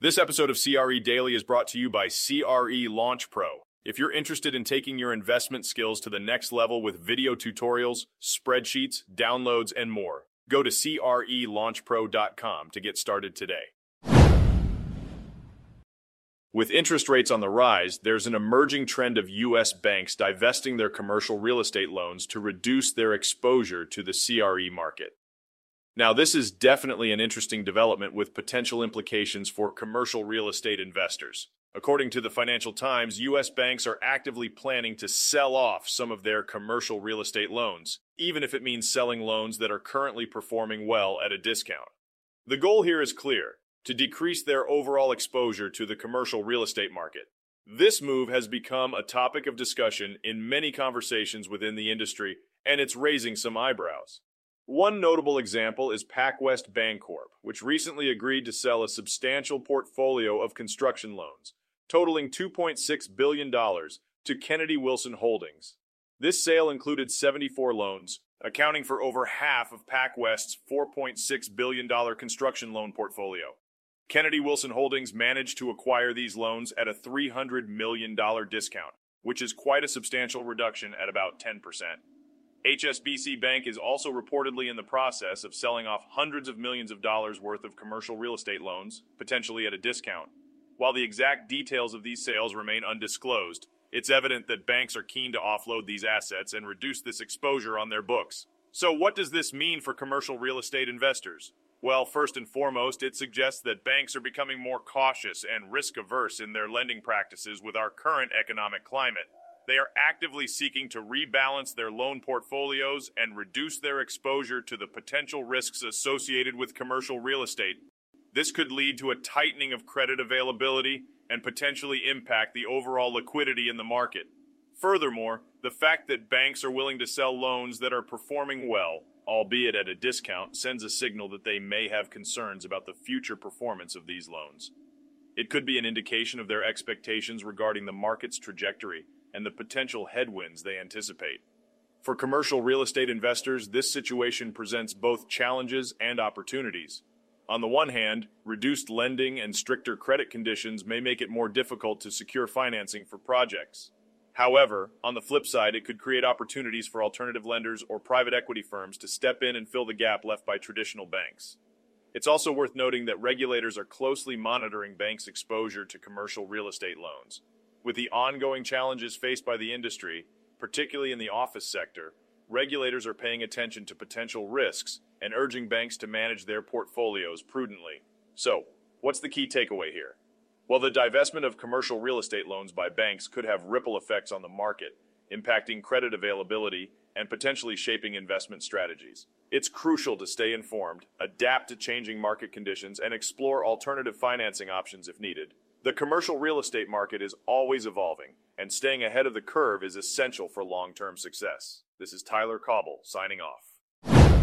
This episode of CRE Daily is brought to you by CRE Launch Pro. If you're interested in taking your investment skills to the next level with video tutorials, spreadsheets, downloads, and more, go to CRELaunchPro.com to get started today. With interest rates on the rise, there's an emerging trend of U.S. banks divesting their commercial real estate loans to reduce their exposure to the CRE market. Now, this is definitely an interesting development with potential implications for commercial real estate investors. According to the Financial Times, U.S. banks are actively planning to sell off some of their commercial real estate loans, even if it means selling loans that are currently performing well at a discount. The goal here is clear to decrease their overall exposure to the commercial real estate market. This move has become a topic of discussion in many conversations within the industry, and it's raising some eyebrows. One notable example is PacWest Bancorp, which recently agreed to sell a substantial portfolio of construction loans, totaling $2.6 billion, to Kennedy Wilson Holdings. This sale included 74 loans, accounting for over half of PacWest's $4.6 billion construction loan portfolio. Kennedy Wilson Holdings managed to acquire these loans at a $300 million discount, which is quite a substantial reduction at about 10%. HSBC Bank is also reportedly in the process of selling off hundreds of millions of dollars worth of commercial real estate loans, potentially at a discount. While the exact details of these sales remain undisclosed, it's evident that banks are keen to offload these assets and reduce this exposure on their books. So, what does this mean for commercial real estate investors? Well, first and foremost, it suggests that banks are becoming more cautious and risk averse in their lending practices with our current economic climate. They are actively seeking to rebalance their loan portfolios and reduce their exposure to the potential risks associated with commercial real estate. This could lead to a tightening of credit availability and potentially impact the overall liquidity in the market. Furthermore, the fact that banks are willing to sell loans that are performing well, albeit at a discount, sends a signal that they may have concerns about the future performance of these loans. It could be an indication of their expectations regarding the market's trajectory and the potential headwinds they anticipate. For commercial real estate investors, this situation presents both challenges and opportunities. On the one hand, reduced lending and stricter credit conditions may make it more difficult to secure financing for projects. However, on the flip side, it could create opportunities for alternative lenders or private equity firms to step in and fill the gap left by traditional banks. It's also worth noting that regulators are closely monitoring banks' exposure to commercial real estate loans. With the ongoing challenges faced by the industry, particularly in the office sector, regulators are paying attention to potential risks and urging banks to manage their portfolios prudently. So, what's the key takeaway here? Well, the divestment of commercial real estate loans by banks could have ripple effects on the market, impacting credit availability and potentially shaping investment strategies. It's crucial to stay informed, adapt to changing market conditions, and explore alternative financing options if needed. The commercial real estate market is always evolving, and staying ahead of the curve is essential for long term success. This is Tyler Cauble signing off.